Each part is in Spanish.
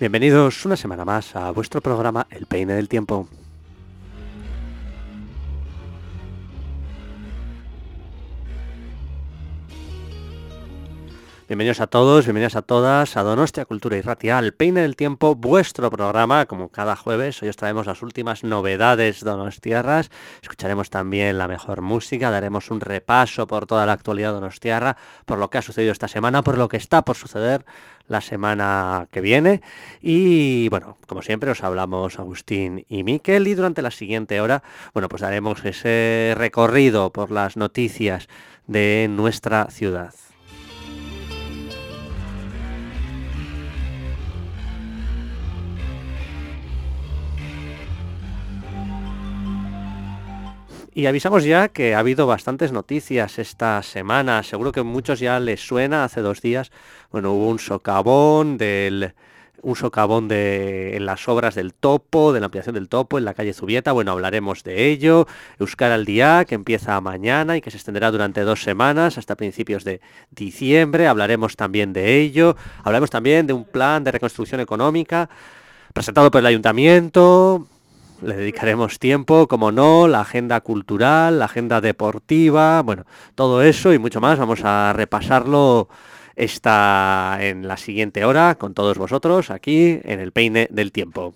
Bienvenidos una semana más a vuestro programa El Peine del Tiempo. Bienvenidos a todos, bienvenidas a todas a Donostia Cultura y Ratia, El Peine del Tiempo, vuestro programa, como cada jueves. Hoy os traemos las últimas novedades donostiarras. Escucharemos también la mejor música, daremos un repaso por toda la actualidad donostiarra, por lo que ha sucedido esta semana, por lo que está por suceder la semana que viene. Y bueno, como siempre os hablamos Agustín y Miquel y durante la siguiente hora, bueno, pues daremos ese recorrido por las noticias de nuestra ciudad. Y avisamos ya que ha habido bastantes noticias esta semana. Seguro que muchos ya les suena. Hace dos días, bueno, hubo un socavón del un socavón de en las obras del topo, de la ampliación del topo en la calle Zubieta. Bueno, hablaremos de ello. Euskara al día, que empieza mañana y que se extenderá durante dos semanas hasta principios de diciembre. Hablaremos también de ello. Hablaremos también de un plan de reconstrucción económica presentado por el ayuntamiento le dedicaremos tiempo, como no, la agenda cultural, la agenda deportiva, bueno, todo eso y mucho más. Vamos a repasarlo esta en la siguiente hora con todos vosotros aquí en el peine del tiempo.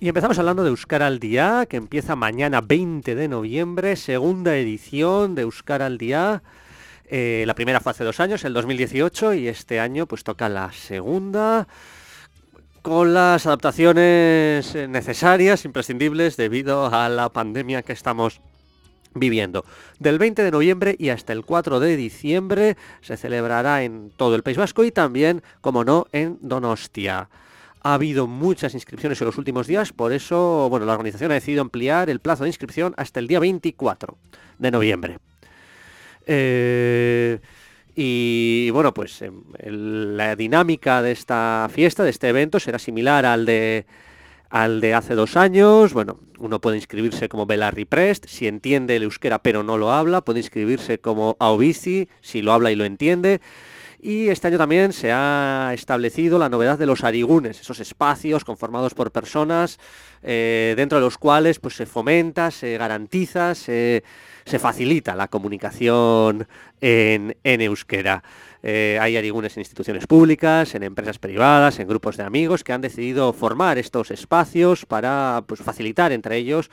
Y empezamos hablando de Euskara al Día, que empieza mañana 20 de noviembre, segunda edición de Euskara al Día. Eh, la primera fue hace dos años, el 2018, y este año pues toca la segunda con las adaptaciones necesarias, imprescindibles, debido a la pandemia que estamos viviendo. Del 20 de noviembre y hasta el 4 de diciembre se celebrará en todo el País Vasco y también, como no, en Donostia. Ha habido muchas inscripciones en los últimos días, por eso bueno, la organización ha decidido ampliar el plazo de inscripción hasta el día 24 de noviembre. Eh, y bueno, pues em, la dinámica de esta fiesta, de este evento, será similar al de, al de hace dos años. Bueno, uno puede inscribirse como Belarri Prest, si entiende el euskera pero no lo habla, puede inscribirse como Aobici, si lo habla y lo entiende. Y este año también se ha establecido la novedad de los arigunes, esos espacios conformados por personas eh, dentro de los cuales pues, se fomenta, se garantiza, se, facilita la comunicación en, euskera. Eh, hay arigunes en instituciones públicas, en empresas privadas, en grupos de amigos que han decidido formar estos espacios para pues, facilitar entre ellos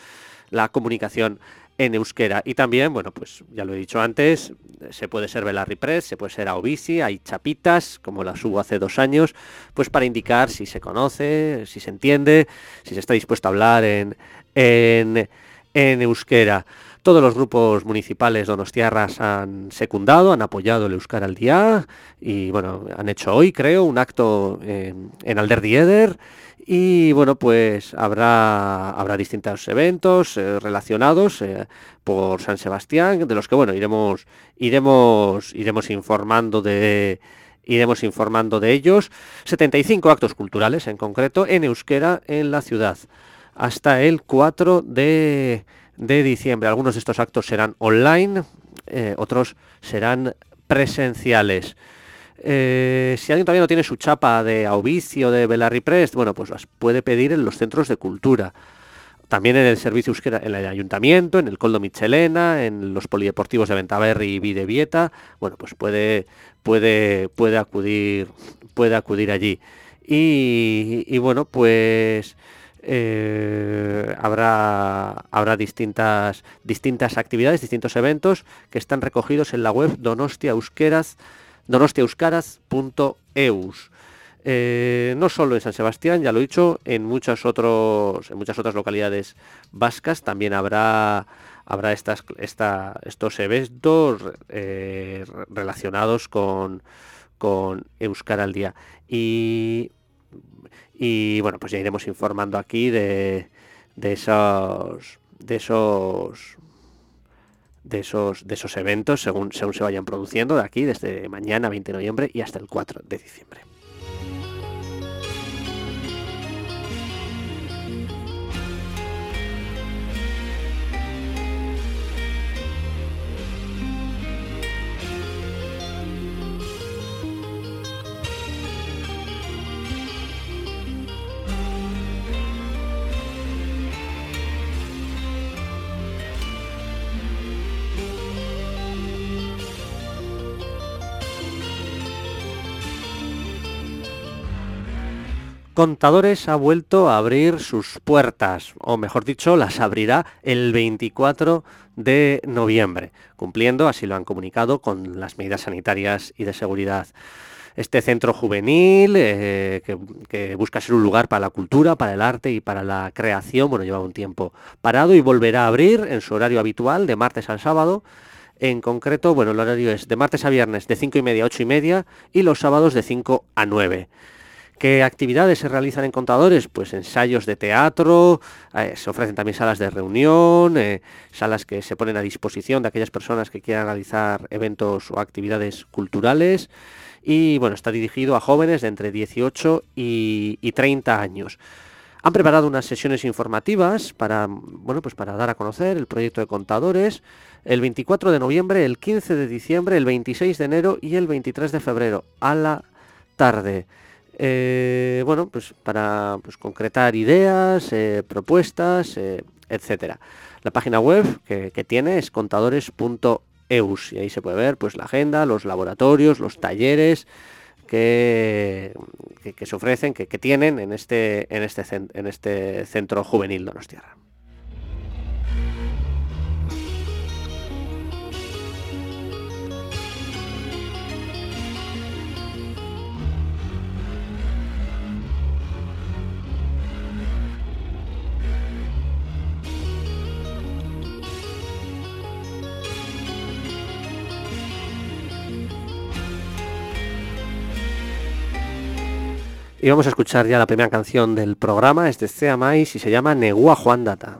la comunicación en euskera. Y también, bueno, pues ya lo he dicho antes, se puede ser Belarri Press, se puede ser Aobisi, hay chapitas, como las hubo hace dos años, pues para indicar si se conoce, si se entiende, si se está dispuesto a hablar en, en, en euskera. Todos los grupos municipales donostiarras han secundado, han apoyado el Euskara al día y bueno, han hecho hoy, creo, un acto en, en Alder Dieder y bueno, pues habrá, habrá distintos eventos eh, relacionados eh, por San Sebastián, de los que bueno, iremos, iremos, iremos informando de iremos informando de ellos. 75 actos culturales en concreto en euskera en la ciudad hasta el 4 de, de diciembre. Algunos de estos actos serán online, eh, otros serán presenciales. Eh, si alguien todavía no tiene su chapa de Aubicio, de Belarri Prest, bueno, pues las puede pedir en los centros de cultura. También en el servicio euskera, en el ayuntamiento, en el Coldo Michelena, en los polideportivos de Ventaverri y Videvieta, bueno, pues puede, puede, puede acudir, puede acudir allí. Y, bueno, pues eh, habrá, habrá distintas, distintas actividades, distintos eventos que están recogidos en la web Donostia Euskeraz donostiaeuskaraz.eus. Eh, no solo en San Sebastián, ya lo he dicho, en, muchas otros, en muchas otras localidades vascas también habrá, habrá estas, estos eventos eh, relacionados con, con Euskara al día. Y y bueno, pues ya iremos informando aquí de, de esos de esos de esos de esos eventos según según se vayan produciendo de aquí desde mañana 20 de noviembre y hasta el 4 de diciembre. Contadores ha vuelto a abrir sus puertas, o mejor dicho, las abrirá el 24 de noviembre, cumpliendo, así lo han comunicado, con las medidas sanitarias y de seguridad. Este centro juvenil, eh, que, que, busca ser un lugar para la cultura, para el arte y para la creación, bueno, lleva un tiempo parado y volverá a abrir en su horario habitual, de martes al sábado. En concreto, bueno, el horario es de martes a viernes de 5 y media a 8 y media y los sábados de 5 a 9. ¿Qué actividades se realizan en contadores? Pues ensayos de teatro, eh, se ofrecen también salas de reunión, eh, salas que se ponen a disposición de aquellas personas que quieran realizar eventos o actividades culturales y bueno, está dirigido a jóvenes de entre 18 y, y 30 años. Han preparado unas sesiones informativas para, bueno, pues para dar a conocer el proyecto de contadores el 24 de noviembre, el 15 de diciembre, el 26 de enero y el 23 de febrero a la tarde. Eh, bueno, pues para pues, concretar ideas, eh, propuestas, eh, etcétera. La página web que, tiene es contadores.eus y ahí se puede ver pues la agenda, los laboratorios, los talleres que, se ofrecen, que, tienen en este, en este, en este centro juvenil Donostiarra. Y vamos a escuchar ya la primera canción del programa, es de Cea Mais y se llama Negua Juan Data.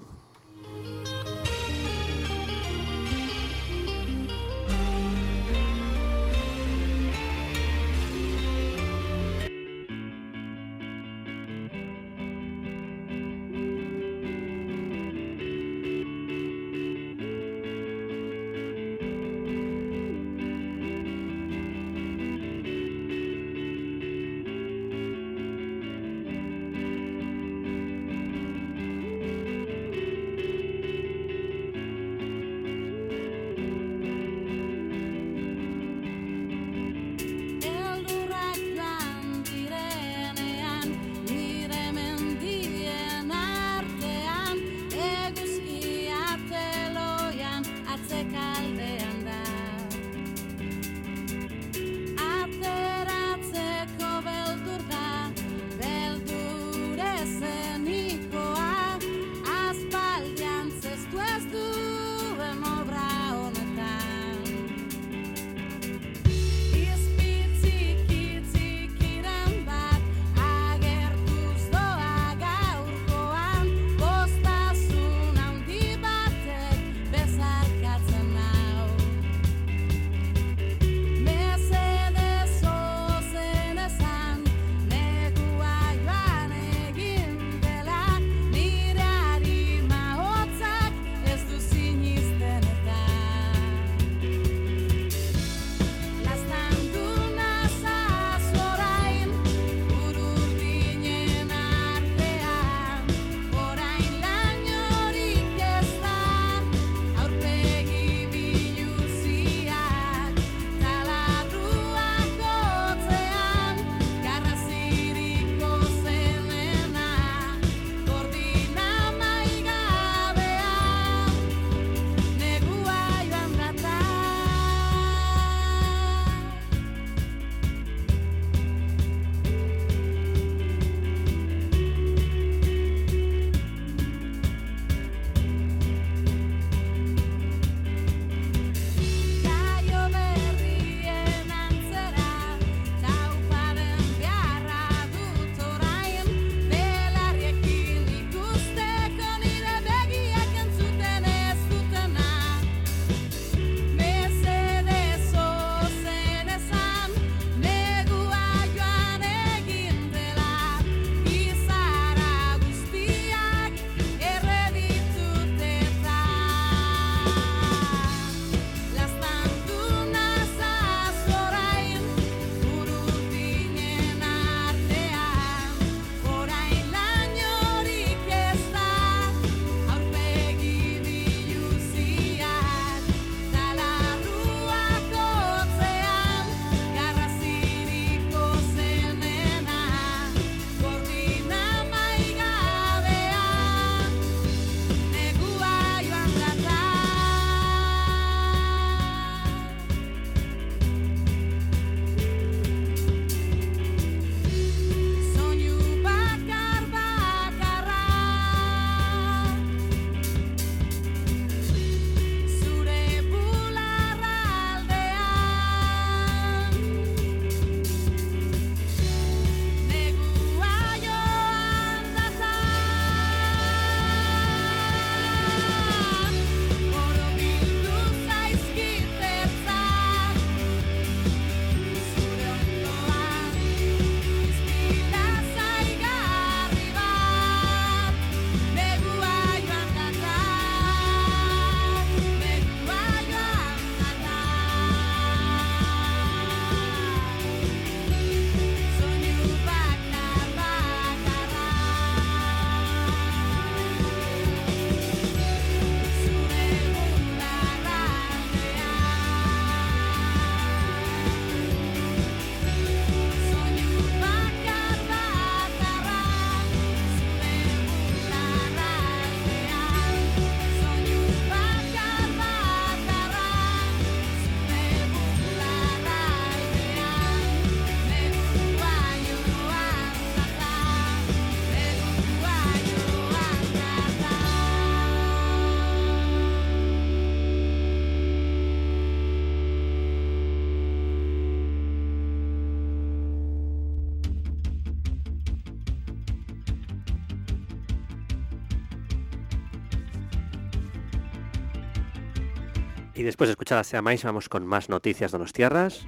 Y después de escuchar a Sea Mais, vamos con más noticias de los tierras.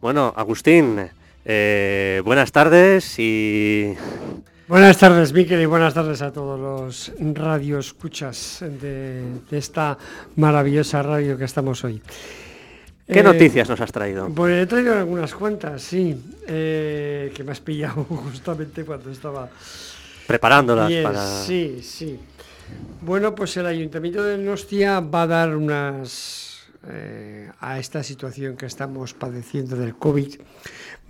Bueno, Agustín, eh, buenas tardes y... Buenas tardes, Miquel, y buenas tardes a todos los radioescuchas de, de esta maravillosa radio que estamos hoy. ¿Qué eh, noticias nos has traído? Pues he traído algunas cuantas, sí, eh, que me has pillado justamente cuando estaba preparándolas para... Sí, sí. Bueno, pues el Ayuntamiento de Nostia va a dar unas... Eh, a esta situación que estamos padeciendo del COVID,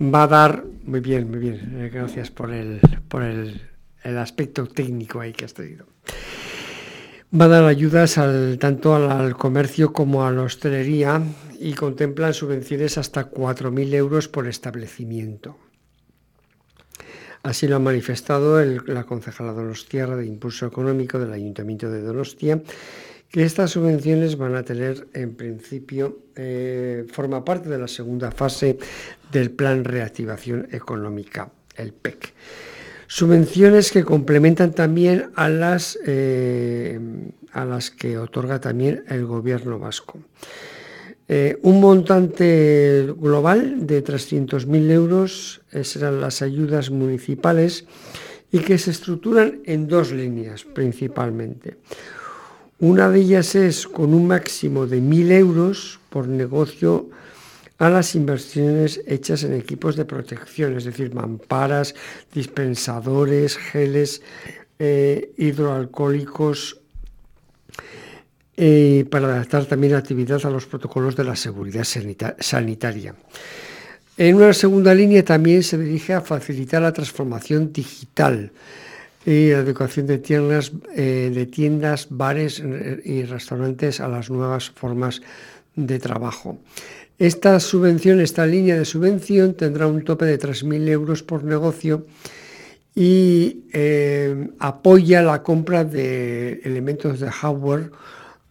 va a dar... Muy bien, muy bien, gracias por el, por el, el aspecto técnico ahí que has traído va a dar ayudas al, tanto al, comercio como a la hostelería y contemplan subvenciones hasta 4.000 euros por establecimiento. Así lo ha manifestado la concejala Donostiarra de Impulso Económico del Ayuntamiento de Donostia, que estas subvenciones van a tener, en principio, eh, forma parte de la segunda fase del Plan Reactivación Económica, el PEC. Subvenciones que complementan también a las, eh, a las que otorga también el gobierno vasco. Eh, un montante global de 300.000 euros eh, serán las ayudas municipales y que se estructuran en dos líneas principalmente. Una de ellas es con un máximo de 1.000 euros por negocio a las inversiones hechas en equipos de protección, es decir, mamparas, dispensadores, geles eh, hidroalcohólicos, eh, para adaptar también la actividad a los protocolos de la seguridad sanitaria. En una segunda línea también se dirige a facilitar la transformación digital y la educación de tiendas, eh, de tiendas, bares y restaurantes a las nuevas formas de trabajo. Esta subvención, esta línea de subvención tendrá un tope de 3.000 euros por negocio y eh, apoya la compra de elementos de hardware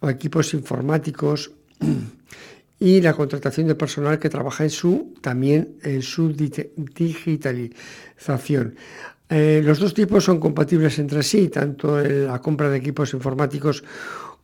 o equipos informáticos y la contratación de personal que trabaja en su también en su digitalización. Eh, los dos tipos son compatibles entre sí, tanto la compra de equipos informáticos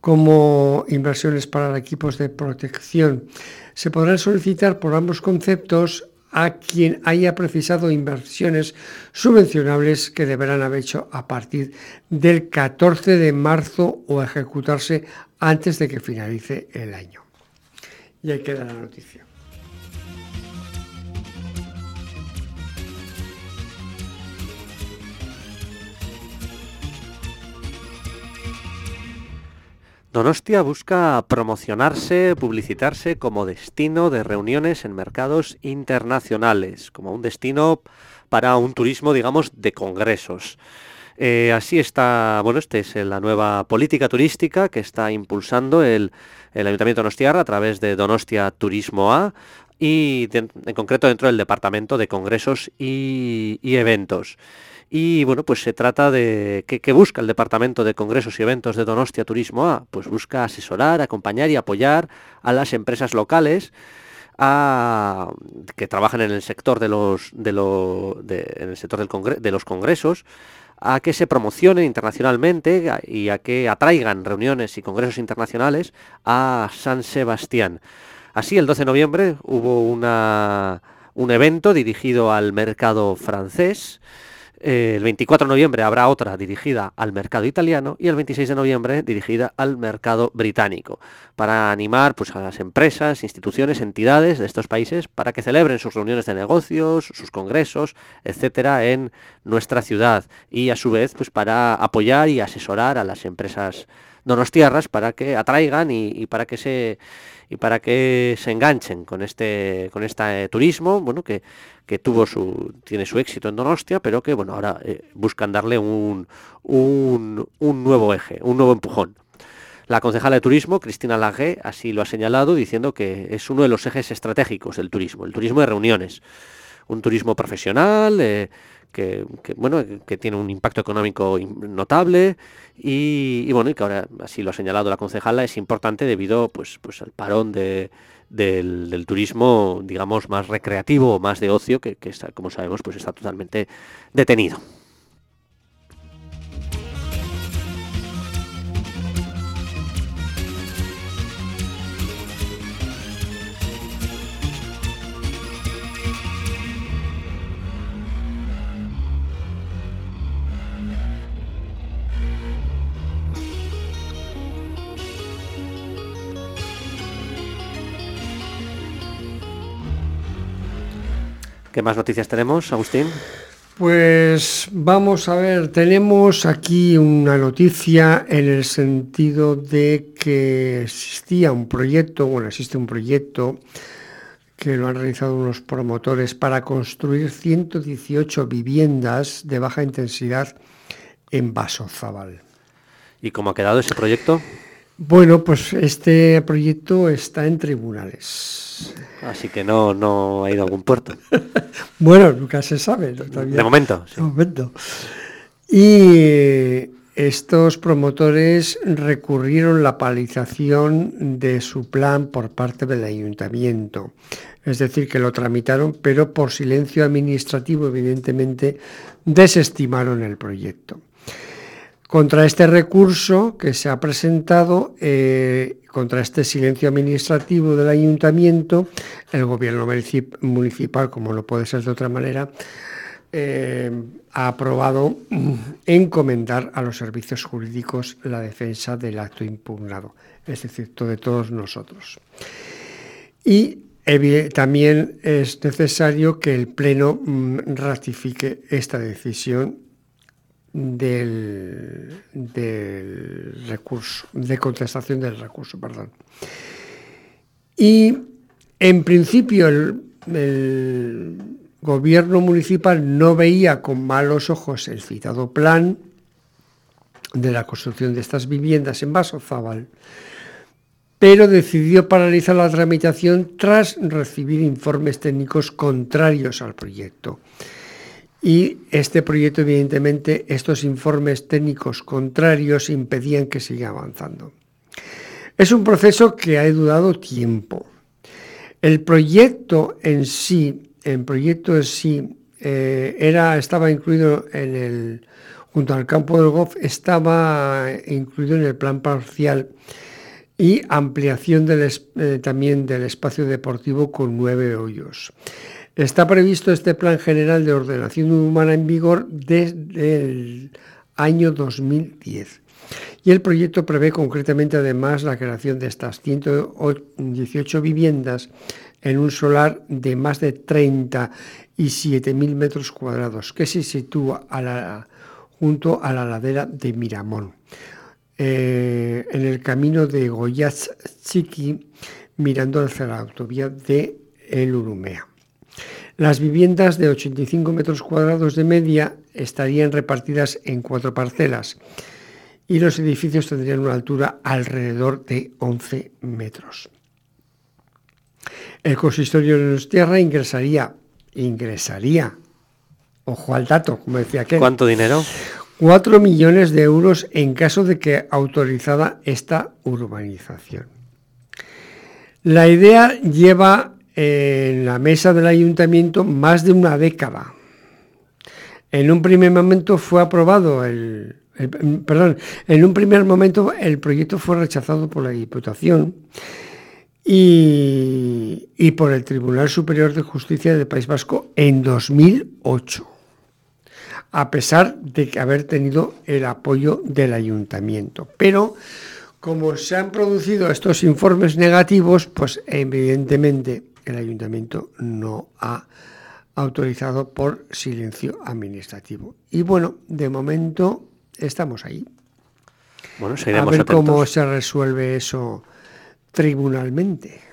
como inversiones para equipos de protección. Se podrán solicitar por ambos conceptos a quien haya precisado inversiones subvencionables que deberán haber hecho a partir del 14 de marzo o ejecutarse antes de que finalice el año. Y ahí queda la noticia. Donostia busca promocionarse, publicitarse como destino de reuniones en mercados internacionales, como un destino para un turismo, digamos, de congresos. Eh, así está, bueno, esta es la nueva política turística que está impulsando el, Ayuntamiento de Donostia a través de Donostia Turismo A y en concreto dentro del Departamento de Congresos y Eventos. Y bueno, pues se trata de... ¿qué, busca el Departamento de Congresos y Eventos de Donostia Turismo A? Pues busca asesorar, acompañar y apoyar a las empresas locales que trabajan en el sector de los, de, en el sector del de los congresos a que se promocionen internacionalmente y a que atraigan reuniones y congresos internacionales a San Sebastián. Así, el 12 de noviembre hubo una, un evento dirigido al mercado francés, eh, el 24 de noviembre habrá otra dirigida al mercado italiano y el 26 de noviembre dirigida al mercado británico, para animar pues, a las empresas, instituciones, entidades de estos países para que celebren sus reuniones de negocios, sus congresos, etcétera, en nuestra ciudad. Y a su vez pues, para apoyar y asesorar a las empresas donostiarras para que atraigan y para que se y para que se enganchen con este con este turismo, bueno, que, que tuvo su tiene su éxito en Donostia, pero que bueno, ahora eh, buscan darle un, un, un nuevo eje, un nuevo empujón. La concejala de turismo, Cristina Lange, así lo ha señalado, diciendo que es uno de los ejes estratégicos del turismo, el turismo de reuniones. Un turismo profesional, eh, que, bueno, que tiene un impacto económico notable y, bueno, y que ahora, así lo ha señalado la concejala, es importante debido pues, pues al parón de, del, turismo, digamos, más recreativo o más de ocio, que, que está, como sabemos, pues está totalmente detenido. ¿Qué más noticias tenemos, Agustín? Pues vamos a ver, tenemos aquí una noticia en el sentido de que existía un proyecto, bueno, existe un proyecto que lo han realizado unos promotores para construir 118 viviendas de baja intensidad en Basozabal. ¿Y cómo ha quedado ese proyecto? Bueno, pues este proyecto está en tribunales. Así que no, no ha ido a algún puerto. bueno, nunca se sabe. De momento. De momento. Y estos promotores recurrieron la paralización de su plan por parte del ayuntamiento. Es decir, que lo tramitaron, pero por silencio administrativo, evidentemente, desestimaron el proyecto. Contra este recurso que se ha presentado, eh, contra este silencio administrativo del ayuntamiento, el gobierno municipal, como no puede ser de otra manera, eh, ha aprobado encomendar a los servicios jurídicos la defensa del acto impugnado, es decir, de todos nosotros. Y también es necesario que el Pleno mm, ratifique esta decisión del, recurso, de contestación del recurso, perdón. Y en principio el, gobierno municipal no veía con malos ojos el citado plan de la construcción de estas viviendas en Vasozábal, pero decidió paralizar la tramitación tras recibir informes técnicos contrarios al proyecto. Y este proyecto, evidentemente, estos informes técnicos contrarios impedían que siga avanzando. Es un proceso que ha durado tiempo. El proyecto en sí, el proyecto en sí, eh, era, estaba incluido en el, junto al campo del golf, estaba incluido en el plan parcial y ampliación eh, también del espacio deportivo con nueve hoyos. Está previsto este Plan General de Ordenación Humana en vigor desde el año 2010. Y el proyecto prevé concretamente además la creación de estas 118 viviendas en un solar de más de 37.000 metros cuadrados, que se sitúa junto a la ladera de Miramón, eh, en el camino de Goyaz Chiqui, mirando hacia la autovía de El Urumea. Las viviendas de 85 metros cuadrados de media estarían repartidas en cuatro parcelas y los edificios tendrían una altura alrededor de 11 metros. El consistorio de tierra ingresaría, ingresaría, ojo al dato, como decía aquel. ¿Cuánto dinero? 4 millones de euros en caso de que autorizada esta urbanización. La idea lleva en la mesa del ayuntamiento más de una década. En un primer momento fue aprobado el, perdón, en un primer momento el proyecto fue rechazado por la Diputación y, y por el Tribunal Superior de Justicia del País Vasco en 2008, a pesar de haber tenido el apoyo del ayuntamiento. Pero como se han producido estos informes negativos, pues evidentemente el ayuntamiento no ha autorizado por silencio administrativo. Y bueno, de momento estamos ahí. Bueno, a ver cómo se resuelve eso tribunalmente.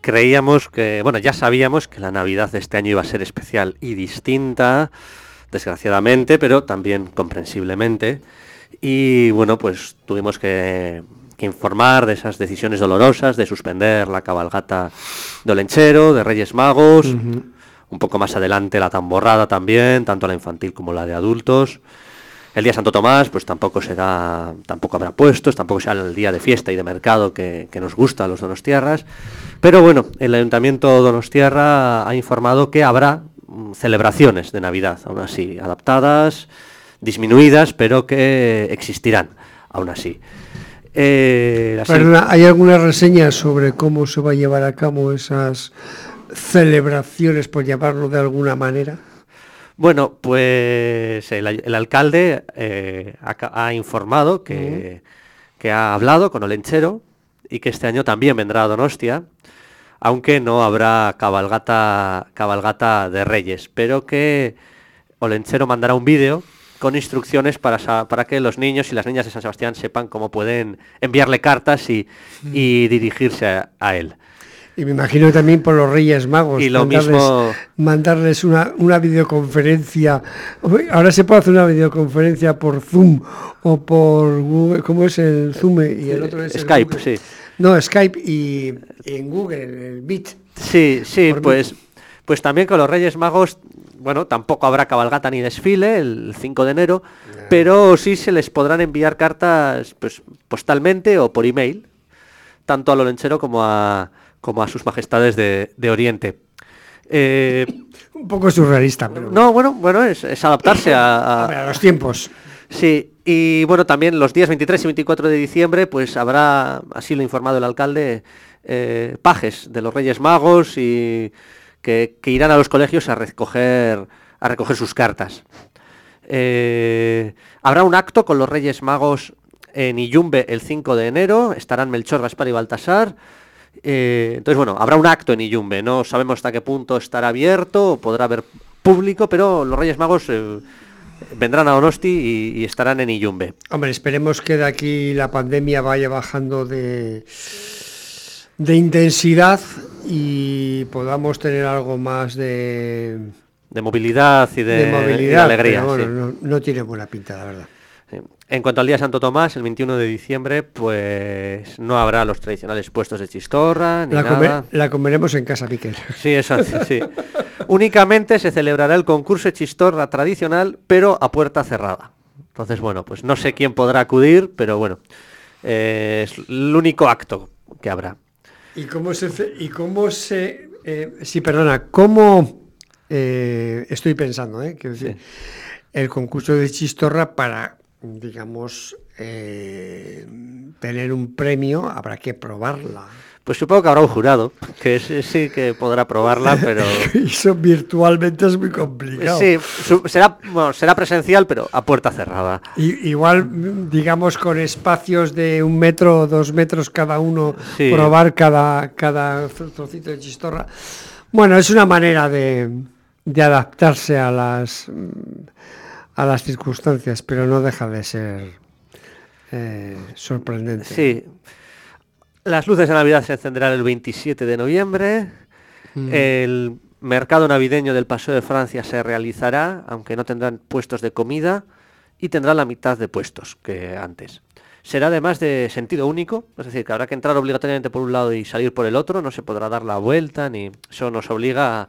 Creíamos que, bueno, ya sabíamos que la Navidad de este año iba a ser especial y distinta, desgraciadamente, pero también comprensiblemente. Y bueno, pues tuvimos que, informar de esas decisiones dolorosas, de suspender la cabalgata de Olenchero, de Reyes Magos, un poco más adelante la tamborrada también, tanto la infantil como la de adultos. El día Santo Tomás, pues tampoco será, tampoco habrá puestos, tampoco será el día de fiesta y de mercado que, nos gusta a los donostiarras. Pero bueno, el Ayuntamiento Donostiarra ha informado que habrá mm, celebraciones de Navidad, aún así, adaptadas, disminuidas, pero que existirán, aún así. Eh, ¿hay alguna reseña sobre cómo se va a llevar a cabo esas celebraciones, por llamarlo de alguna manera? Bueno, pues el, alcalde eh, ha, informado que, que, ha hablado con Olenchero y que este año también vendrá a Donostia, aunque no habrá cabalgata, cabalgata de Reyes, pero que Olenchero mandará un vídeo con instrucciones para, para, que los niños y las niñas de San Sebastián sepan cómo pueden enviarle cartas y, dirigirse a él. Y me imagino también por los Reyes Magos. Y lo mismo. Mandarles una, una videoconferencia. Ahora se puede hacer una videoconferencia por Zoom o por Google. ¿Cómo es el Zoom? Y el otro es Skype, sí. No, Skype y, en Google, el Meet. Sí, sí, pues, pues también con los Reyes Magos, bueno, tampoco habrá cabalgata ni desfile el 5 de enero, pero sí se les podrán enviar cartas pues, postalmente o por email, tanto a Lorenchero como a como a sus majestades de, Oriente. Eh, un poco surrealista, pero... No, bueno, bueno, es, adaptarse a, los tiempos. Sí, y bueno, también los días 23 y 24 de diciembre, pues habrá, así lo ha informado el alcalde, eh, pajes de los Reyes Magos y que, irán a los colegios a recoger, a recoger sus cartas. Eh, habrá un acto con los Reyes Magos en Iyumbe el 5 de enero, estarán Melchor, Gaspar y Baltasar. Eh, entonces, bueno, habrá un acto en Iyumbe, no sabemos hasta qué punto estará abierto, podrá haber público, pero los Reyes Magos eh, vendrán a Donosti y, estarán en Iyumbe. Hombre, esperemos que de aquí la pandemia vaya bajando de, de intensidad y podamos tener algo más de... De movilidad y de, alegría. bueno, no tiene buena pinta, la verdad. En cuanto al día Santo Tomás, el 21 de diciembre, pues no habrá los tradicionales puestos de chistorra ni la nada. la comeremos en casa Miquel. Sí, eso sí. Únicamente se celebrará el concurso de chistorra tradicional, pero a puerta cerrada. Entonces, bueno, pues no sé quién podrá acudir, pero bueno, eh, es el único acto que habrá. ¿Y cómo se... Y cómo se eh, sí, perdona, ¿cómo... Eh, estoy pensando, ¿eh? El concurso de chistorra para digamos, eh, tener un premio, habrá que probarla. Pues supongo que habrá un jurado, que sí, que podrá probarla, pero... Eso virtualmente es muy complicado. Sí, será, será presencial, pero a puerta cerrada. igual, digamos, con espacios de un metro o dos metros cada uno, probar cada, cada trocito de chistorra. Bueno, es una manera de, de adaptarse a las a las circunstancias, pero no deja de ser eh, sorprendente. Sí. Las luces de Navidad se encenderán el 27 de noviembre. Mm. El mercado navideño del Paseo de Francia se realizará, aunque no tendrán puestos de comida, y tendrá la mitad de puestos que antes. Será además de sentido único, es decir, que habrá que entrar obligatoriamente por un lado y salir por el otro, no se podrá dar la vuelta, ni eso nos obliga a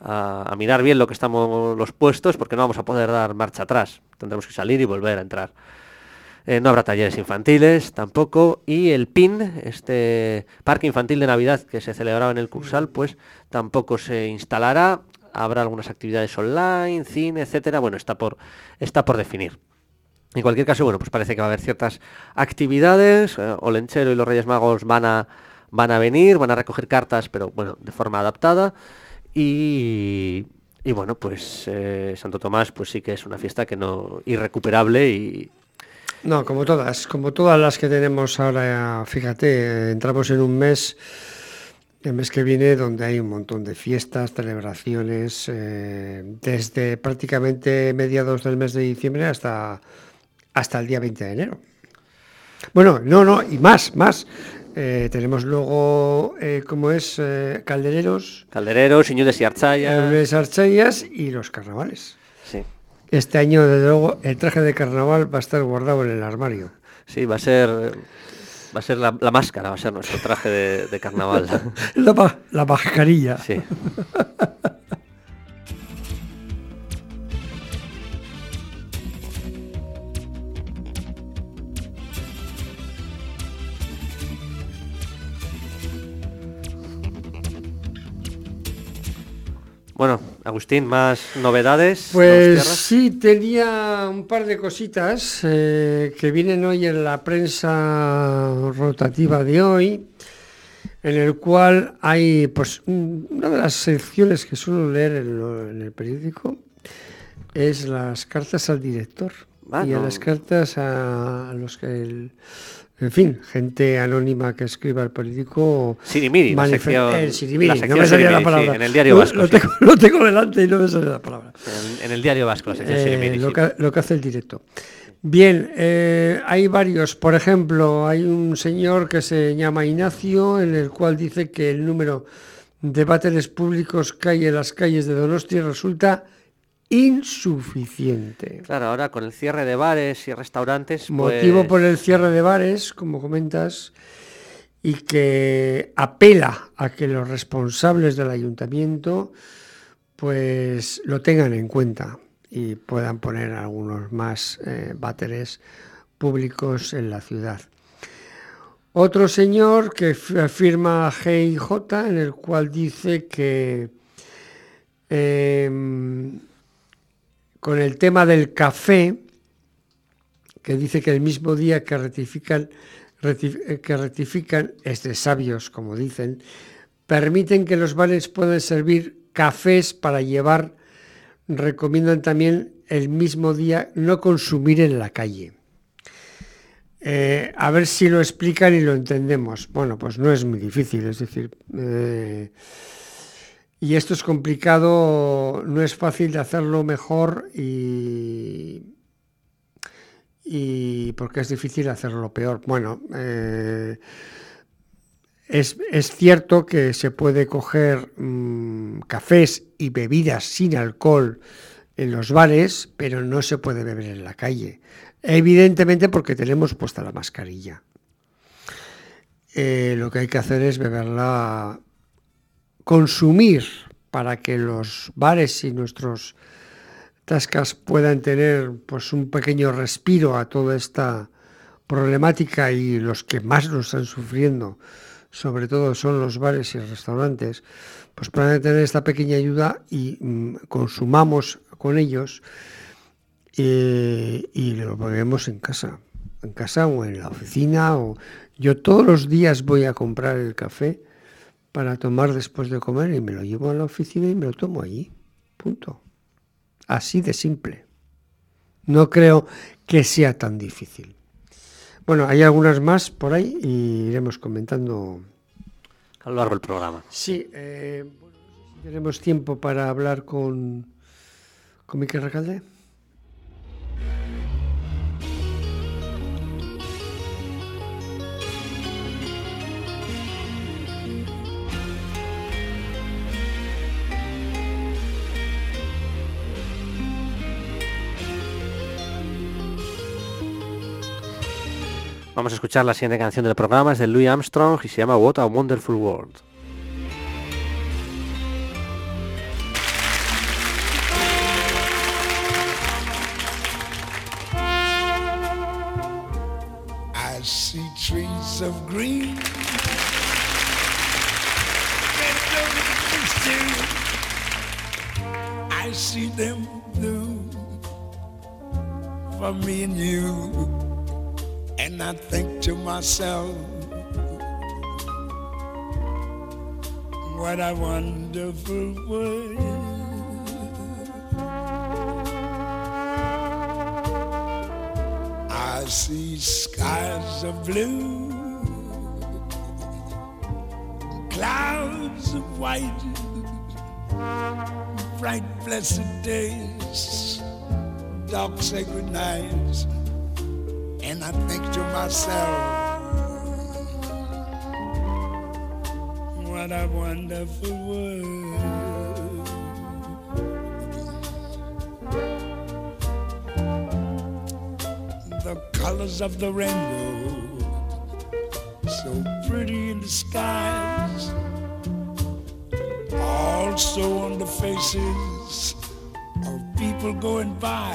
a, mirar bien lo que estamos los puestos porque no vamos a poder dar marcha atrás. Tendremos que salir y volver a entrar. Eh, no habrá talleres infantiles tampoco. Y el PIN, este parque infantil de Navidad que se celebraba en el Cursal, pues tampoco se instalará. Habrá algunas actividades online, cine, etcétera. Bueno, está por, está por definir. En cualquier caso, bueno, pues parece que va a haber ciertas actividades. Eh, Olenchero y los Reyes Magos van a, van a venir, van a recoger cartas, pero bueno, de forma adaptada. Y, bueno, pues eh, Santo Tomás pues sí que es una fiesta que no irrecuperable y... No, como todas, como todas las que tenemos ahora, fíjate, entramos en un mes, el mes que viene, donde hay un montón de fiestas, celebraciones, eh, desde prácticamente mediados del mes de diciembre hasta, hasta el día 20 de enero. Bueno, no, no, y más, más. Eh, tenemos luego, eh, como es, eh, caldereros. Caldereros, Iñudes y Archayas. y los carnavales. Sí. Este año, desde luego, el traje de carnaval va a estar guardado en el armario. Sí, va a ser, va a ser la, máscara, va a ser nuestro traje de, carnaval. la, la mascarilla. Sí. Bueno, Agustín, ¿más novedades? Pues sí, tenía un par de cositas eh, que vienen hoy en la prensa rotativa de hoy. en el cual hay, pues, una de las secciones que suelo leer en, el periódico es las cartas al director y a las cartas a, los que el, en fin, gente anónima que escriba el político. Sirimiri, la sección, no me salía la palabra. en el diario vasco. Lo, tengo, delante y no me sale la palabra. En, el diario vasco, la sección eh, lo, que, lo, que, hace el directo. Bien, eh, hay varios. Por ejemplo, hay un señor que se llama Ignacio, en el cual dice que el número de váteres públicos que hay en las calles de Donostia resulta insuficiente. Claro, ahora con el cierre de bares y restaurantes. Motivo pues por el cierre de bares, como comentas, y que apela a que los responsables del ayuntamiento pues lo tengan en cuenta y puedan poner algunos más eh, váteres públicos en la ciudad. Otro señor que firma GIJ, en el cual dice que em, con el tema del café, que dice que el mismo día que rectifican, eh, que es de sabios, como dicen, permiten que los bares puedan servir cafés para llevar, recomiendan también el mismo día no consumir en la calle. Eh, a ver si lo explican y lo entendemos. Bueno, pues no es muy difícil, es decir, eh, y esto es complicado, no es fácil de hacerlo mejor y, y porque es difícil hacerlo peor. Bueno, eh, es, cierto que se puede coger mm, cafés y bebidas sin alcohol en los bares, pero no se puede beber en la calle. Evidentemente porque tenemos puesta la mascarilla. Eh, lo que hay que hacer es beberla consumir para que los bares y nuestros tascas puedan tener pues un pequeño respiro a toda esta problemática y los que más lo están sufriendo, sobre todo son los bares y restaurantes, pues puedan tener esta pequeña ayuda y mm, consumamos con ellos eh, y lo bebemos en casa, en casa o en la oficina. O... Yo todos los días voy a comprar el café para tomar después de comer y me lo llevo a la oficina y me lo tomo allí. Punto. Así de simple. No creo que sea tan difícil. Bueno, hay algunas más por ahí y iremos comentando a lo largo del programa. Sí, eh, tenemos tiempo para hablar con, con Miquel Recalde. Vamos a escuchar la siguiente canción del programa, es de Louis Armstrong y se llama What a Wonderful World. I see trees of green. I see them blue for me and you. And I think to myself, what a wonderful world. I see skies of blue, clouds of white, bright blessed days, dark sacred nights and I think to myself, what a wonderful world. The colors of the rainbow, so pretty in the skies, also on the faces of people going by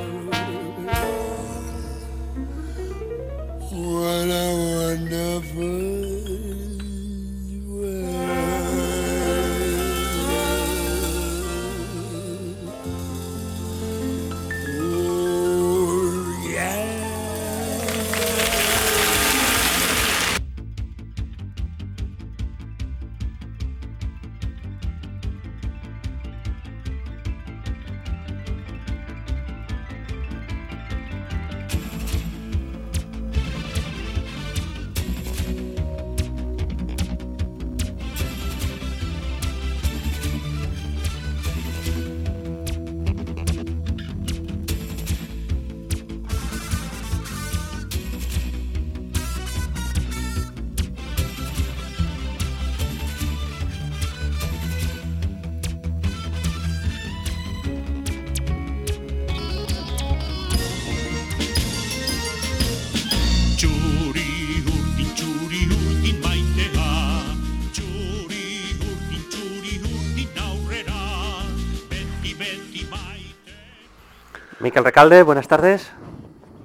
Miquel Recalde, buenas tardes.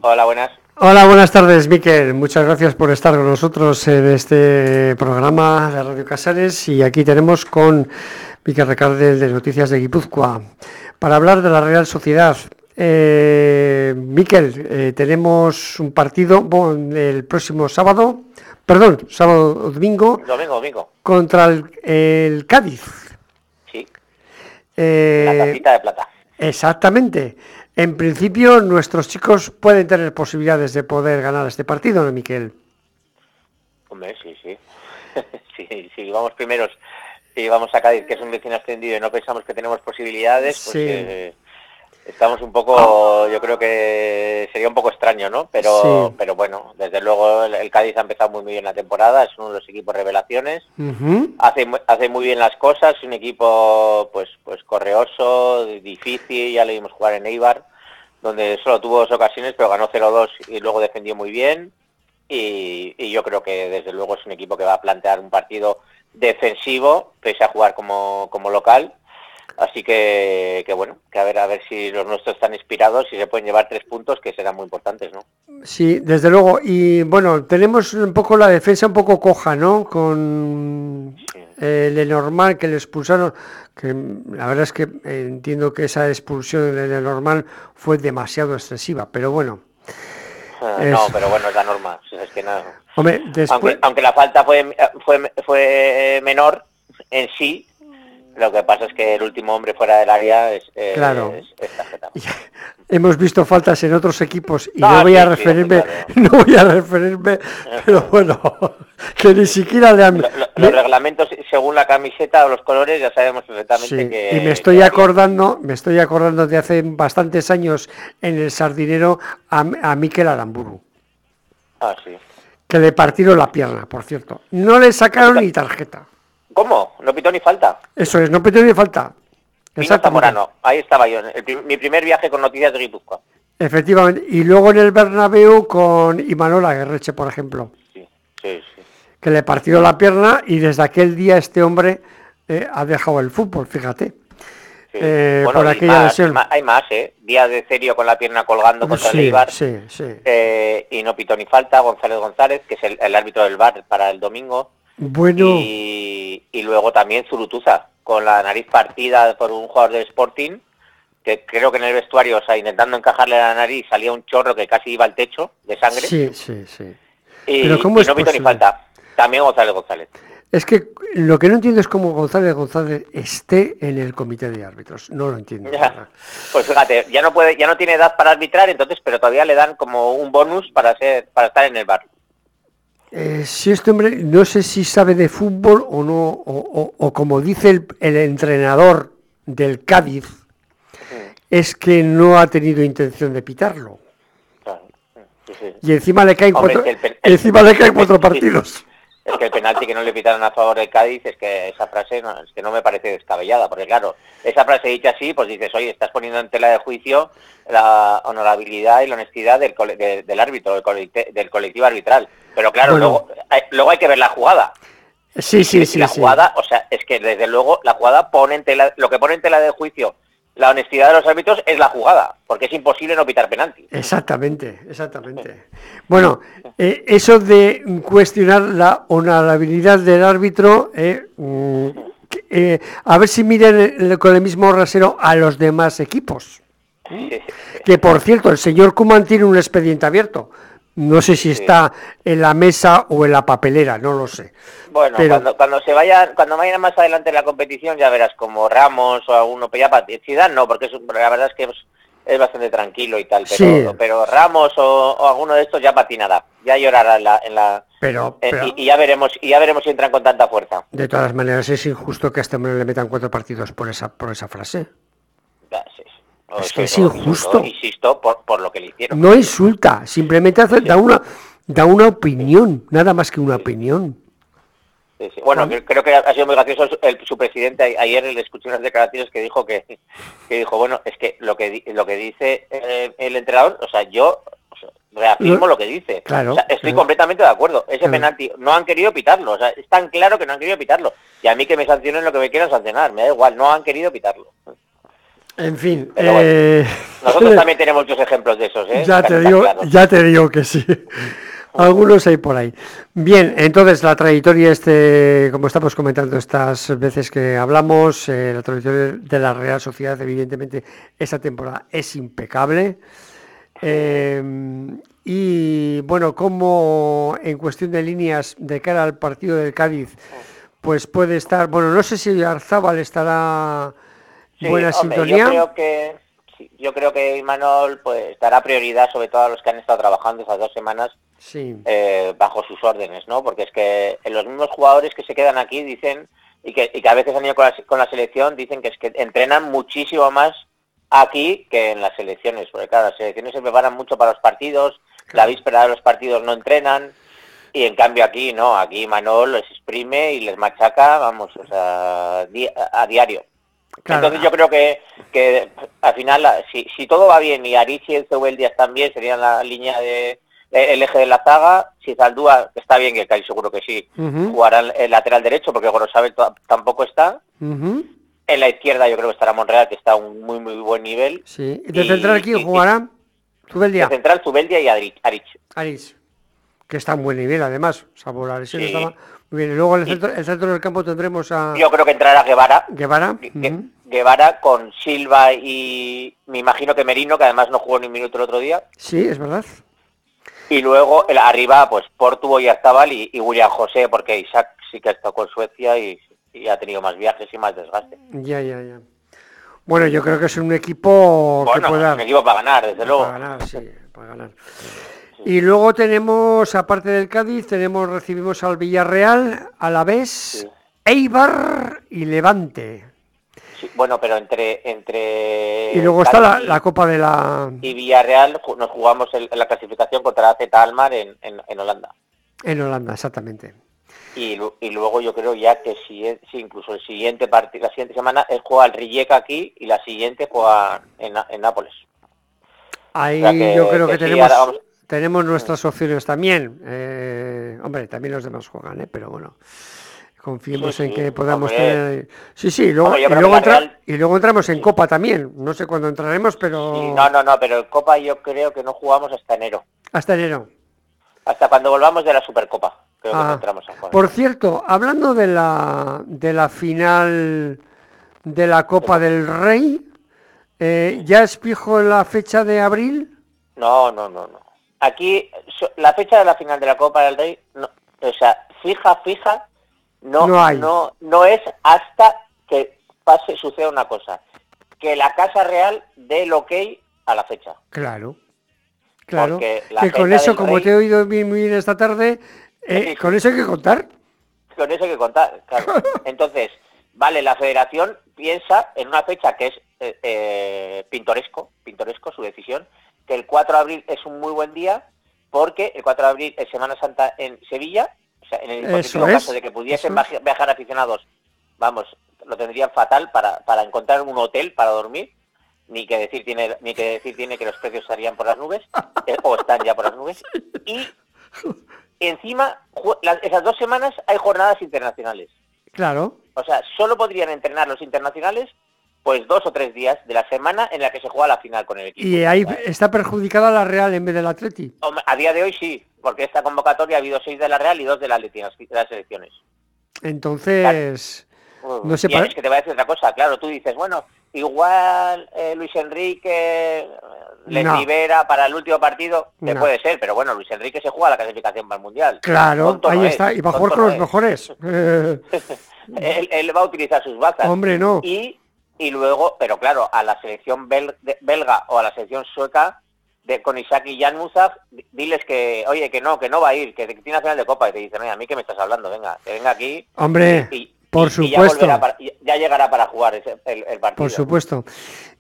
Hola, buenas. Hola, buenas tardes, Miquel. Muchas gracias por estar con nosotros en este programa de Radio Casares. Y aquí tenemos con Miquel Recalde de Noticias de Guipúzcoa para hablar de la Real Sociedad. Eh, Miquel, eh, tenemos un partido el próximo sábado, perdón, sábado o domingo, Domingo, domingo. contra el, el Cádiz. Sí, Eh, la tacita de plata. Exactamente. En principio, nuestros chicos pueden tener posibilidades de poder ganar este partido, ¿no, Miquel? Hombre, sí, sí. sí, sí, vamos primeros. Si vamos a Cádiz, que es un vecino extendido y no pensamos que tenemos posibilidades, pues Sí. eh, estamos un poco, yo creo que sería un poco extraño, ¿no? Pero, Sí. pero bueno, desde luego el, el Cádiz ha empezado muy, bien la temporada, es uno de los equipos revelaciones. Hace hace muy bien las cosas, es un equipo pues pues correoso, difícil, ya le vimos jugar en Eibar, donde solo tuvo dos ocasiones, pero ganó 0-2 y luego defendió muy bien. Y, y yo creo que desde luego es un equipo que va a plantear un partido defensivo, pese a jugar como, como local. Así que, que bueno, que a ver a ver si los nuestros están inspirados y se pueden llevar tres puntos que serán muy importantes, ¿no? Sí, desde luego. Y bueno, tenemos un poco la defensa un poco coja, ¿no? Con eh, Lenormand que le expulsaron, que la verdad es que eh, entiendo que esa expulsión de Lenormand fue demasiado excesiva, pero bueno. Ah, No, pero bueno, es la norma. Es que Hombre, después... aunque, aunque la falta fue, fue, fue menor en sí, lo que pasa es que el último hombre fuera del área es, eh, Claro. es- es tarjeta. Hemos visto faltas en otros equipos y no voy sí, a sí, referirme, claro. no voy a referirme, pero bueno, que ni siquiera le han... Lo- lo- los reglamentos, según la camiseta o los colores, ya sabemos perfectamente Sí, que... y me estoy que acordando, me estoy acordando de hace bastantes años en el Sardinero a, a Miquel Aramburu, Ah, sí. que le partieron la pierna, por cierto. No le sacaron ni tarjeta. ¿Cómo? ¿No pitó ni falta? Eso es, no petó ni falta. Zamorano, ahí estaba yo, el mi primer viaje con noticias de Guipúzcoa. Efectivamente. Y luego en el Bernabéu con Imanol Aguerreche, por ejemplo, Sí, sí, sí. que le partió la pierna y desde aquel día este hombre eh, ha dejado el fútbol, fíjate. sí. Eh, Bueno, por aquella más, lesión. Hay más, ¿eh? Día de serio con la pierna colgando contra el Sí, Eibar. sí, sí. eh, y no pitó ni falta, González González, que es el, el árbitro del bar para el domingo. Bueno, Y, y luego también Zurutuza, con la nariz partida por un jugador del Sporting, que creo que en el vestuario, o sea, intentando encajarle la nariz, salía un chorro que casi iba al techo de sangre. sí, sí, sí. y, Pero ¿cómo y es no pitó ni falta. También González González. Es que lo que no entiendo es cómo González González esté en el comité de árbitros. No lo entiendo. Ya. Pues fíjate, ya no puede, ya no tiene edad para arbitrar, entonces, pero todavía le dan como un bonus para ser, para estar en el bar. Eh, si este hombre no sé si sabe de fútbol o no, o, o- o como dice el, el entrenador del Cádiz, es que no ha tenido intención de pitarlo. Sí, sí. Y encima le caen Hombre, cuatro, es que el encima le caen cuatro partidos. Es que el penalti que no le pitaron a favor del Cádiz es que esa frase no, es que no me parece descabellada, porque claro, esa frase dicha así, pues dices, oye, estás poniendo en tela de juicio la honorabilidad y la honestidad del, cole- de- del árbitro, del, del colectivo arbitral. Pero claro, Bueno. luego, hay, luego hay que ver la jugada. Sí, sí, sí. la sí. jugada, o sea, es que desde luego la jugada pone en tela, lo que pone en tela de juicio la honestidad de los árbitros es la jugada, porque es imposible no pitar penalti. Exactamente, exactamente. Bueno, eh, eso de cuestionar la honorabilidad del árbitro, eh, mm, eh, a ver si miren con el mismo rasero a los demás equipos. Que por cierto, el señor Kuman tiene un expediente abierto. No sé si está en la mesa o en la papelera, no lo sé. Bueno, Pero- cuando, cuando se vayan, cuando vayan más adelante en la competición ya verás como Ramos o alguno, pero ya Zidane no, porque es, la verdad es que es, es bastante tranquilo y tal, pero, Sí. pero Ramos o, o alguno de estos ya patinará, ya llorará en la, en la Pero, eh, pero y, y ya veremos, y ya veremos si entran con tanta fuerza. de todas maneras es injusto que a este hombre le metan cuatro partidos por esa, por esa frase. O Es que es injusto. Insisto, por, por lo que le hicieron. No insulta, simplemente hace, da una da una opinión, nada más que una opinión. Sí, sí. Bueno, cre- creo que ha sido muy gracioso su, el- su presidente ayer le escuché unas declaraciones que dijo que, que dijo bueno es que lo que lo que dice eh, el entrenador, o sea yo o sea, reafirmo Lo- lo que dice. Claro, O sea, estoy claro. completamente de acuerdo. Ese Claro. penalti no han querido pitarlo, o sea es tan claro que no han querido pitarlo. Y a mí que me sancionen lo que me quieran sancionar, me da igual, no han querido pitarlo. En fin, bueno, eh, Nosotros también tenemos muchos ejemplos de esos, ¿eh? ya te digo, ya te digo que sí. Algunos hay por ahí. Bien, entonces la trayectoria, este, como estamos comentando estas veces que hablamos, eh, la trayectoria de la Real Sociedad, evidentemente, esta temporada es impecable. Eh, y bueno, como en cuestión de líneas de cara al partido del Cádiz, pues puede estar, bueno, no sé si Arzábal estará Sí, buena hombre, sintonía. Yo creo que sí, yo creo que Imanol pues dará prioridad sobre todo a los que han estado trabajando esas dos semanas Sí. eh, bajo sus órdenes, ¿no? Porque es que los mismos jugadores que se quedan aquí dicen y que, y que a veces han ido con la, con la selección dicen que es que entrenan muchísimo más aquí que en las selecciones, porque claro, las selecciones se preparan mucho para los partidos, la víspera de los partidos no entrenan y en cambio aquí no, aquí Manol les exprime y les machaca, vamos, o sea, a diario. Claro. Entonces yo creo que, que al final, si, si todo va bien y Arichi y el Zubeldia están bien, serían la línea de el eje de la zaga. Si Zaldúa está bien, que seguro que sí, Ujú. jugará el lateral derecho porque Gorosabel tampoco está. En la izquierda yo creo que estará Monreal, que está a un muy muy buen nivel. Sí. ¿De Y- central quién y- jugará? Zubeldia. De central Zubeldia y Arich. Arich. Que está en buen nivel, además. Salvo la lesión Sí. estaba muy bien. Y luego en el centro, el centro del campo tendremos a Yo creo que entrará Guevara. Guevara. Gue- ujú. Guevara con Silva y me imagino que Merino, que además no jugó ni un minuto el otro día. Sí, es verdad. Y luego el, arriba, pues Portubo y Aztabal y, y William José, porque Isaac sí que ha estado con Suecia y, y ha tenido más viajes y más desgaste. Ya, ya, ya. Bueno, yo creo que es un equipo Bueno, un equipo para ganar, desde luego. Para ganar, sí, para ganar. Y luego tenemos, aparte del Cádiz, tenemos, recibimos al Villarreal, a la vez, Sí. Eibar y Levante. Sí, bueno, pero entre entre Y luego está la, la Copa de la y Villarreal nos jugamos el- la clasificación contra la Z Almar en, en, en Holanda. en Holanda, exactamente. Y, y luego yo creo ya que si, si incluso el siguiente partido, la siguiente semana es juega el Rijeka aquí y la siguiente juega en, en Nápoles. Ahí sea que- yo creo que, que sí, tenemos, ahora vamos- tenemos nuestras opciones también. Eh, hombre, también los demás juegan, ¿eh? pero bueno, confiemos Sí, en sí, que podamos hombre. tener... Sí, sí, luego, Hombre, y, luego que entra- Real- y luego entramos en Copa también. No sé cuándo entraremos, pero no, no, no, pero en Copa yo creo que no jugamos hasta enero. hasta enero. Hasta cuando volvamos de la Supercopa. Creo que Ah, no entramos a jugar. Por cierto, hablando de la, de la final de la Copa del Rey, eh, ¿ya es fijo la fecha de abril? No, no, no, no. Aquí, so- la fecha de la final de la Copa del Rey, no, o sea, fija, fija, no, No hay. no, no es hasta que pase, suceda una cosa. Que la Casa Real dé el ok a la fecha. Claro, claro. Que con eso, como Rey- te he oído bien, muy bien esta tarde, eh, Sí. con eso hay que contar. Con eso hay que contar, claro. Entonces, vale, la federación piensa en una fecha que es eh, eh, pintoresco, pintoresco su decisión, que el 4 de abril es un muy buen día porque el 4 de abril es Semana Santa en Sevilla, o sea, en el hipotético caso de que pudiesen eso viajar aficionados, vamos, lo tendrían fatal para, para encontrar un hotel para dormir, ni que decir tiene, ni que decir tiene que los precios estarían por las nubes, eh, o están ya por las nubes, y encima, esas dos semanas hay jornadas internacionales. Claro. O sea, solo podrían entrenar los internacionales pues dos o tres días de la semana en la que se juega la final con el equipo. Y ahí está perjudicada la Real en vez del Atleti. A día de hoy sí, porque esta convocatoria ha habido seis de la Real y dos de la Atleti las- de las selecciones. Entonces, no sé, es que te voy a decir otra cosa, claro, tú dices, bueno, igual eh, Luis Enrique eh, les No. libera para el último partido, que No. puede ser, pero bueno, Luis Enrique se juega la clasificación para el Mundial. claro, ahí no es, está. Y va a jugar con los es. mejores. Él, él va a utilizar sus bazas. hombre, no. y, y luego, pero claro, a la selección bel- de- belga o a la selección sueca, de, con Isaac y Jan Muzaf, di- diles que, oye, que no, que no va a ir, que, que tiene final de copa, y te dicen, oye, a mí que me estás hablando, venga, que venga aquí. Hombre, y, por y ya, supuesto. volverá para- ya llegará para jugar ese- el, el partido. Por supuesto.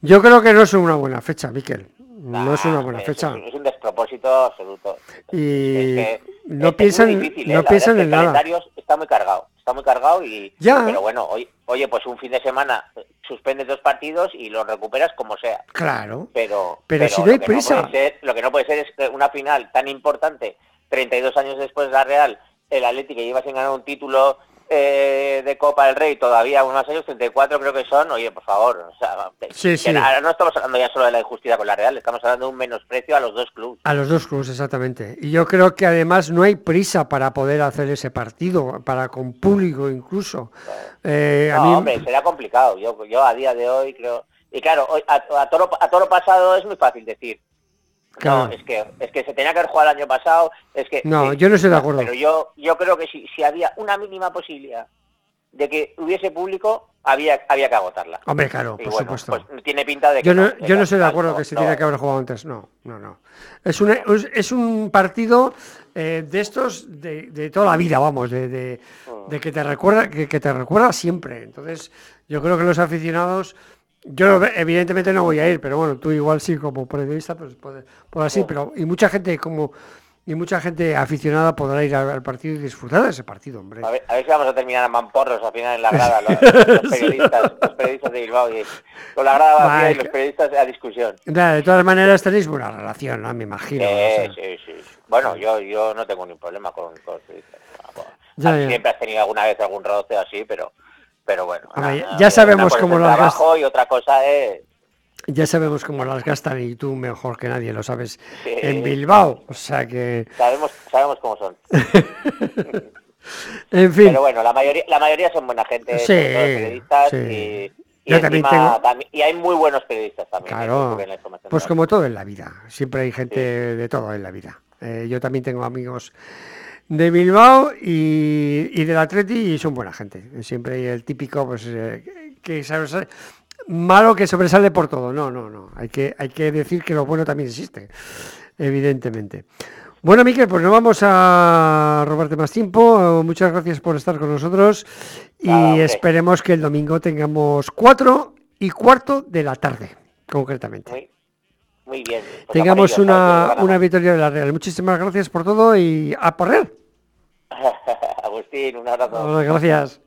Yo creo que no es una buena fecha, Miquel. No es una buena es- fecha. Es, un despropósito absoluto. Y Es que no piensan, difícil, ¿eh? no La piensan en nada. El calendario está muy cargado, está muy cargado y Ya. pero bueno, oye, oye, pues un fin de semana eh, suspendes dos partidos y los recuperas como sea. Claro. Pero, Pero si no lo hay que prisa. ser- lo que no puede ser es que una final tan importante, 32 años después de la Real, el Atlético que lleva sin ganar un título eh, de Copa del Rey todavía unos años, 34 creo que son, oye, por favor, o sea, Sí, sí. ahora no estamos hablando ya solo de la injusticia con la Real, estamos hablando de un menosprecio a los dos clubes. A los dos clubes, exactamente. Y yo creo que además no hay prisa para poder hacer ese partido, para con público incluso. Eh, a No, mí, hombre, será complicado. Yo, yo a día de hoy creo. Y claro, a, a toro, a toro pasado es muy fácil decir. Claro. No, es que, es que se tenía que haber jugado el año pasado. Es que, No, yo no estoy de acuerdo. Pero yo, yo creo que si, si había una mínima posibilidad de que hubiese público, había, había que agotarla. Hombre, claro, Y por bueno, supuesto. pues tiene pinta de que Yo no, de yo no estoy de acuerdo que se no- tiene no que haber jugado antes. No, no, no. Es un, es, un partido eh, de estos de, de toda la vida, vamos, de, de- Mm. de que te recuerda, que, que te recuerda siempre. Entonces, yo creo que los aficionados, yo evidentemente no voy a ir, pero bueno, tú igual sí como periodista, pues puede, puede así, pero y mucha gente como y mucha gente aficionada podrá ir al, al partido y disfrutar de ese partido, hombre. A ver, a ver si vamos a terminar a mamporros al final en la grada, los, los periodistas, los periodistas de Bilbao, y, con la grada vacía Vale, y los periodistas a discusión. Ya, De todas maneras tenéis buena relación, ¿no? Me imagino. Sí, o sea. sí, sí. Bueno, yo, yo no tengo ningún problema con, con los periodistas. Ya, ya. Siempre has tenido alguna vez algún roce así, pero pero bueno. Ya sabemos cómo lo trabajo y otra cosa es... Ya sabemos cómo las gastan y tú mejor que nadie lo sabes Sí. en Bilbao. O sea que, Sabemos, sabemos cómo son. en fin, Pero bueno, la mayoría, la mayoría son buena gente, Sí, periodistas sí. y, y Yo también encima tengo- también- y hay muy buenos periodistas también. ¿eh? claro, la pues como todo en la vida, siempre hay gente de todo en la vida. Eh, yo también tengo amigos de Bilbao y, y del Atleti y son buena gente. Siempre hay el típico, pues, eh, que sobresale- malo que sobresale por todo. No, no, no. Hay que, hay que decir que lo bueno también existe, evidentemente. Bueno, Miquel, pues no vamos a robarte más tiempo. Muchas gracias por estar con nosotros y esperemos que el domingo tengamos cuatro y cuarto de la tarde, concretamente. Muy, muy bien. Pues Tengamos una, una victoria de la Real. Muchísimas gracias por todo y a por Real. Agustín, un abrazo. Bueno, gracias.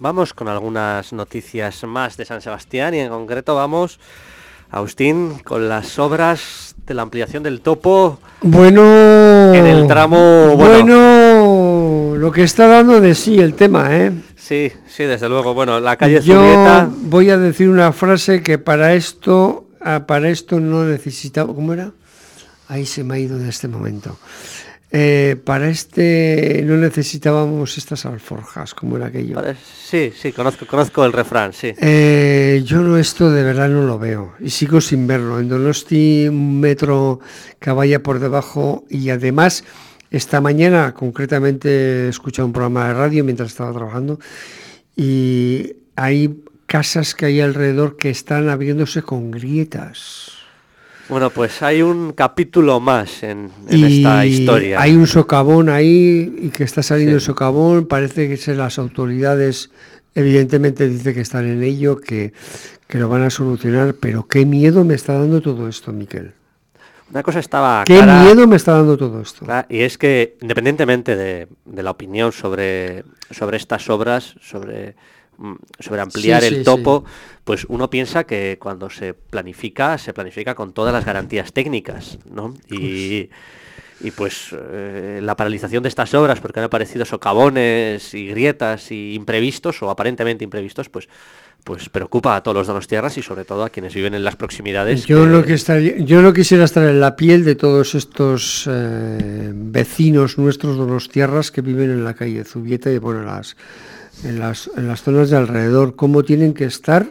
Vamos con algunas noticias más de San Sebastián y en concreto vamos, Agustín, con las obras de la ampliación del topo Bueno, en el tramo... Bueno, bueno, lo que está dando de sí el tema, ¿eh? sí, sí, desde luego. Bueno, la calle Yo Zubieta... voy a decir una frase que para esto, ah, para esto no necesitaba, ¿cómo era? Ahí se me ha ido de este momento. Eh, para este no necesitábamos estas alforjas, como era aquello. Sí, sí, conozco, conozco el refrán, sí. Eh, yo no esto de verdad no lo veo y sigo sin verlo. En Donosti un metro que vaya por debajo y además Esta mañana, concretamente, he escuchado un programa de radio mientras estaba trabajando y hay casas que hay alrededor que están abriéndose con grietas. Bueno, pues hay un capítulo más en, en esta historia. Hay un socavón ahí y que está saliendo Sí. el socavón. Parece que las autoridades, evidentemente, dice que están en ello, que, que lo van a solucionar. Pero qué miedo me está dando todo esto, Miquel. Una cosa estaba Qué miedo me está dando todo esto. y es que independientemente de, de la opinión sobre, sobre estas obras, sobre, sobre ampliar Sí, el sí, topo, pues uno piensa que cuando se planifica, se planifica con todas las garantías técnicas, ¿no? Y, y pues eh, la paralización de estas obras, porque han aparecido socavones y grietas y imprevistos, o aparentemente imprevistos, pues pues preocupa a todos los donostiarras y sobre todo a quienes viven en las proximidades. Yo no, que estaría- yo no quisiera estar en la piel de todos estos eh, vecinos nuestros donostiarras que viven en la calle Zubieta y bueno, las, en, las, en las zonas de alrededor, cómo tienen que estar.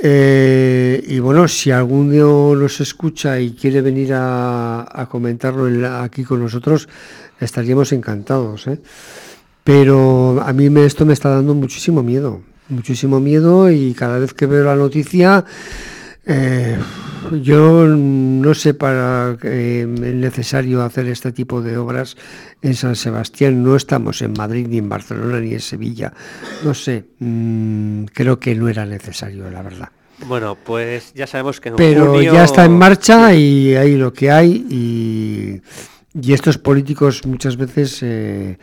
Eh, y bueno, si alguno nos escucha y quiere venir a, comentarlo aquí con nosotros, estaríamos encantados. ¿eh? Pero a mí me, esto me está dando muchísimo miedo, muchísimo miedo y cada vez que veo la noticia, eh, yo no sé para qué es necesario hacer este tipo de obras en San Sebastián. No estamos en Madrid, ni en Barcelona, ni en Sevilla. No sé, mm, creo que no era necesario, la verdad. Bueno, pues ya sabemos que en Pero junio- ya está en marcha y hay lo que hay y, y estos políticos muchas veces, eh,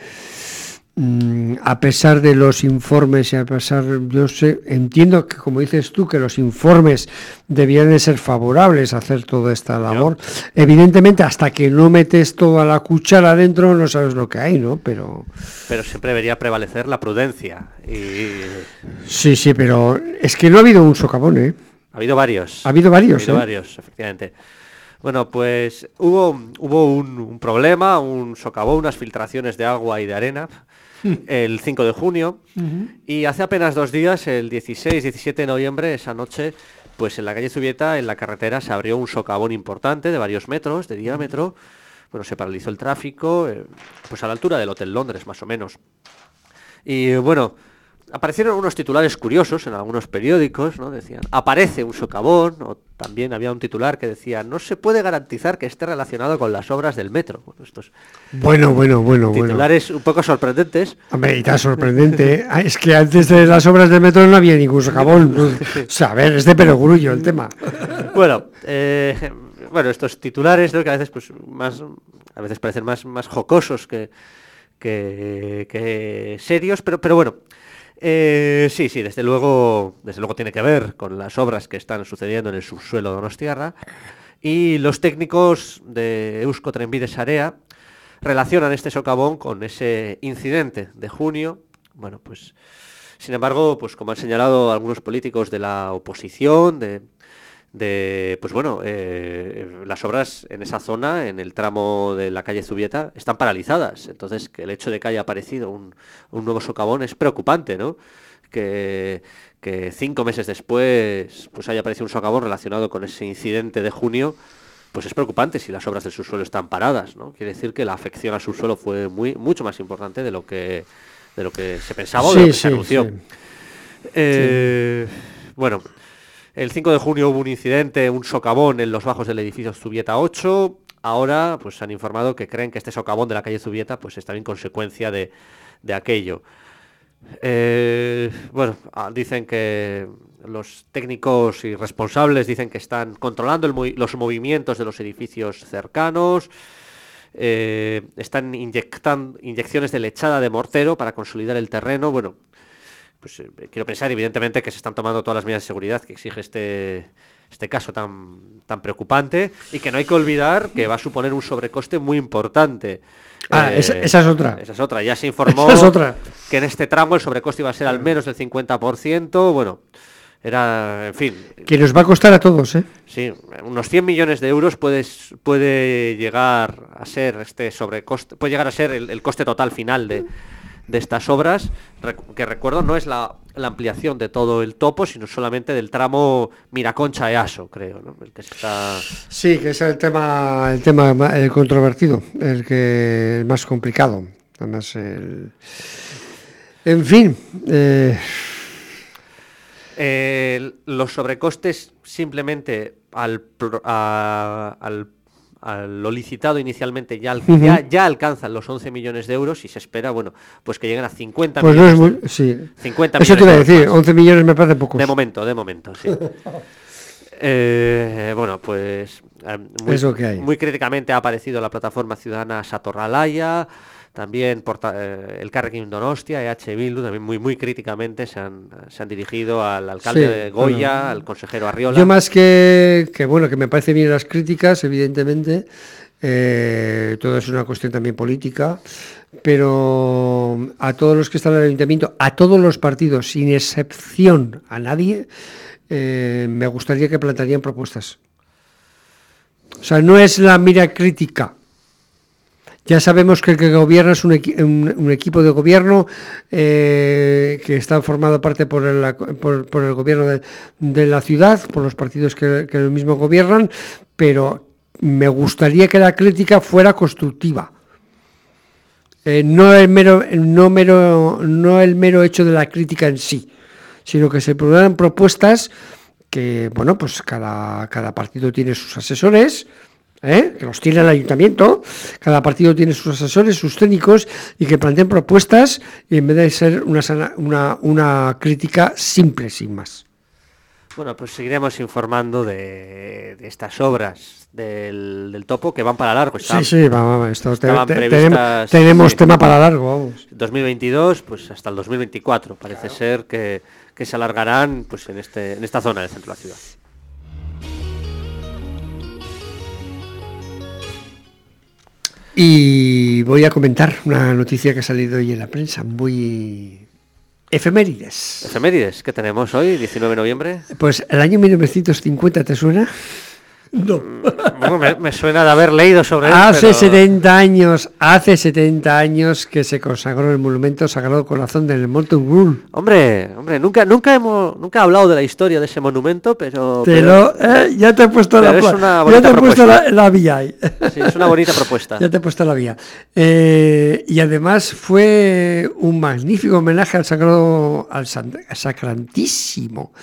a pesar de los informes y a pesar, yo sé, entiendo que como dices tú, que los informes debían de ser favorables a hacer toda esta labor. Evidentemente, hasta que no metes toda la cuchara adentro, no sabes lo que hay, ¿no? Pero Pero siempre debería prevalecer la prudencia. Y sí, sí, pero es que no ha habido un socavón, ¿eh? ha habido varios. Ha habido varios, Ha habido ¿eh? varios, efectivamente. Bueno, pues hubo, hubo un, un problema, un socavón, unas filtraciones de agua y de arena el 5 de junio. Y hace apenas dos días, el 16-17 de noviembre, esa noche, pues en la calle Zubieta, en la carretera, se abrió un socavón importante de varios metros de diámetro. Bueno, se paralizó el tráfico, eh, pues a la altura del Hotel Londres, más o menos. Y bueno, aparecieron unos titulares curiosos en algunos periódicos, ¿no? Decían, aparece un socavón, o también había un titular que decía, no se puede garantizar que esté relacionado con las obras del metro. Bueno, estos Bueno, bueno, bueno, bueno. titulares un poco sorprendentes. Hombre, y tan sorprendente. Ah, Es que antes de las obras de metro no había ningún socavón. O sea, a ver, es de perogrullo el tema. Bueno, eh, bueno, estos titulares, ¿no? que a veces pues más a veces parecen más, más jocosos que, que, que serios, pero, pero bueno. Eh, sí, sí, desde luego, desde luego tiene que ver con las obras que están sucediendo en el subsuelo de Donostiarra. Y los técnicos de Eusko Trenbide Sarea relacionan este socavón con ese incidente de junio. Bueno, pues sin embargo, pues como han señalado algunos políticos de la oposición, de, de, pues bueno, eh, las obras en esa zona, en el tramo de la calle Zubieta, están paralizadas. Entonces, que el hecho de que haya aparecido un, un nuevo socavón es preocupante, ¿no? Que, que cinco meses después pues haya aparecido un socavón relacionado con ese incidente de junio, pues es preocupante si las obras del subsuelo están paradas, ¿no? Quiere decir que la afección al subsuelo fue muy, mucho más importante de lo que de lo que se pensaba o de lo que Sí, se anunció. sí. Eh, Bueno, el 5 de junio hubo un incidente, un socavón en los bajos del edificio Zubieta 8. Ahora pues han informado que creen que este socavón de la calle Zubieta pues está en consecuencia de, de aquello. Eh, bueno, ah, dicen que los técnicos y responsables dicen que están controlando los movimientos de los edificios cercanos, eh, están inyectando inyecciones de lechada de mortero para consolidar el terreno. Bueno, pues eh, quiero pensar evidentemente que se están tomando todas las medidas de seguridad que exige este, este caso tan, tan preocupante y que no hay que olvidar que va a suponer un sobrecoste muy importante. Ah, esa- esa es otra. Esa es otra. Ya se informó es otra. que en este tramo el sobrecoste iba a ser al menos del 50%. Bueno, era, en fin, Que nos va a costar a todos, ¿eh? Sí, unos 100 millones de euros puedes, puede llegar a ser este sobrecoste, puede llegar a ser el, el coste total final de, de estas obras, que recuerdo no es la, la ampliación de todo el topo, sino solamente del tramo Miraconcha-Easo, creo, ¿no? El que está... Sí, que es el tema, el tema ma- el controvertido, el que el más complicado. Además, el... en fin, eh, Eh, los sobrecostes simplemente al, pro- a- al, a lo licitado inicialmente ya, al- ya, ya alcanzan los 11 millones de euros y se espera, bueno, pues que lleguen a 50 pues no es millones. muy, sí. 50 Eso te iba a millones de decir, más. 11 millones me parece pocos. De momento, de momento, sí. Eh, bueno, pues eh, muy, Es lo que hay. muy críticamente ha aparecido la plataforma ciudadana Satorralaya, también porta- eh, el Carrequín Donostia, EH Bildu, también muy muy críticamente se han, se han dirigido al alcalde Sí, de Goya, bueno. al consejero Arriola. Yo más que, que bueno, que me parece bien las críticas, evidentemente, eh, todo es una cuestión también política, pero a todos los que están en el ayuntamiento, a todos los partidos, sin excepción a nadie, eh, me gustaría que plantearían propuestas. O sea, no es la mira crítica. Ya sabemos que el que gobierna es un, equi- un- equipo de gobierno eh, que está formado parte por el, gobierno de, de la ciudad, por los partidos que, que lo mismo gobiernan, pero me gustaría que la crítica fuera constructiva. Eh, no, el mero, no, mero, no el mero hecho de la crítica en sí, sino que se produzcan propuestas que, bueno, pues cada, cada partido tiene sus asesores, ¿eh? que los tiene el ayuntamiento, cada partido tiene sus asesores, sus técnicos, y que planteen propuestas y en vez de ser una, sana- una, una crítica simple, sin más. Bueno, pues seguiremos informando de, de estas obras del, del topo que van para largo. Sí, sí, vamos, te- te- tenemos, tenemos sí. tema para largo, vamos. 2022, pues hasta el 2024. Parece ser que, que se alargarán pues en este en esta zona del centro de la ciudad. Y voy a comentar una noticia que ha salido hoy en la prensa, muy efemérides. Efemérides, ¿qué tenemos hoy? 19 de noviembre. Pues el año 1950, ¿te suena? No. Bueno, me, me suena de haber leído sobre él, Hace pero- 70 años, hace 70 años que se consagró el monumento Sagrado Corazón del Monte Urul. Hombre, hombre, nunca, nunca hemos, nunca he hablado de la historia de ese monumento, pero, Te pero- lo, eh, ya te he puesto la, ya te he puesto la, la vía ahí. sí, es una bonita propuesta. Ya te he puesto la vía. Eh, y además fue un magnífico homenaje al sagrado, al san- sacrantísimo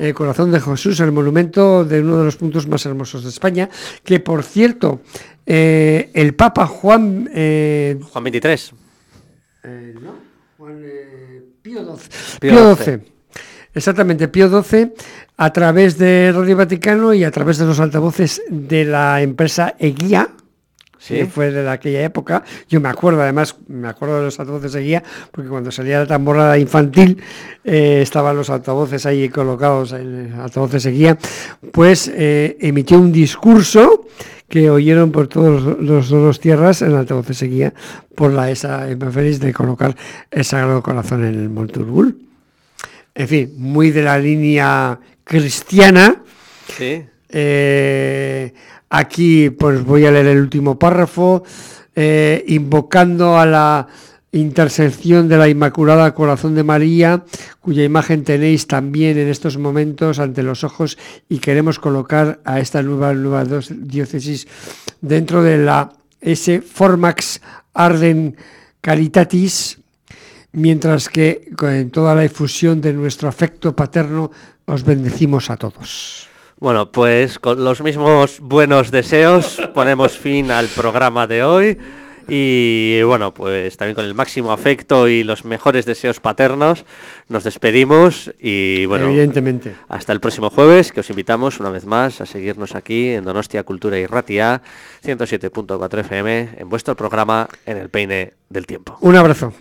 eh, corazón de Jesús, el monumento de uno de los puntos más hermosos de España, que por cierto, eh, el Papa Juan, eh, Juan 23. eh, no, Juan, eh, Pío XII. Pío XII. Exactamente, Pío XII, a través de Radio Vaticano y a través de los altavoces de la empresa Eguía, Sí. que fue de aquella época. Yo me acuerdo, además, me acuerdo de los altavoces de guía, porque cuando salía la tamborrada infantil eh, estaban los altavoces ahí colocados, en altavoces de guía, pues eh, emitió un discurso que oyeron por todos los dos tierras en altavoces de guía por la esa énfasis de colocar el Sagrado Corazón en el Monte Urgul. En fin, muy de la línea cristiana. Sí. Eh, aquí pues voy a leer el último párrafo, eh, invocando a la intercesión de la Inmaculada Corazón de María, cuya imagen tenéis también en estos momentos ante los ojos y queremos colocar a esta nueva, nueva diócesis dentro de la ese Formax Arden Caritatis, mientras que con toda la efusión de nuestro afecto paterno os bendecimos a todos. Bueno, pues con los mismos buenos deseos ponemos fin al programa de hoy. Y bueno, pues también con el máximo afecto y los mejores deseos paternos nos despedimos y bueno, Evidentemente. hasta el próximo jueves que os invitamos una vez más a seguirnos aquí en Donostia Cultura y Ratia 107.4 FM en vuestro programa En el Peine del Tiempo. Un abrazo.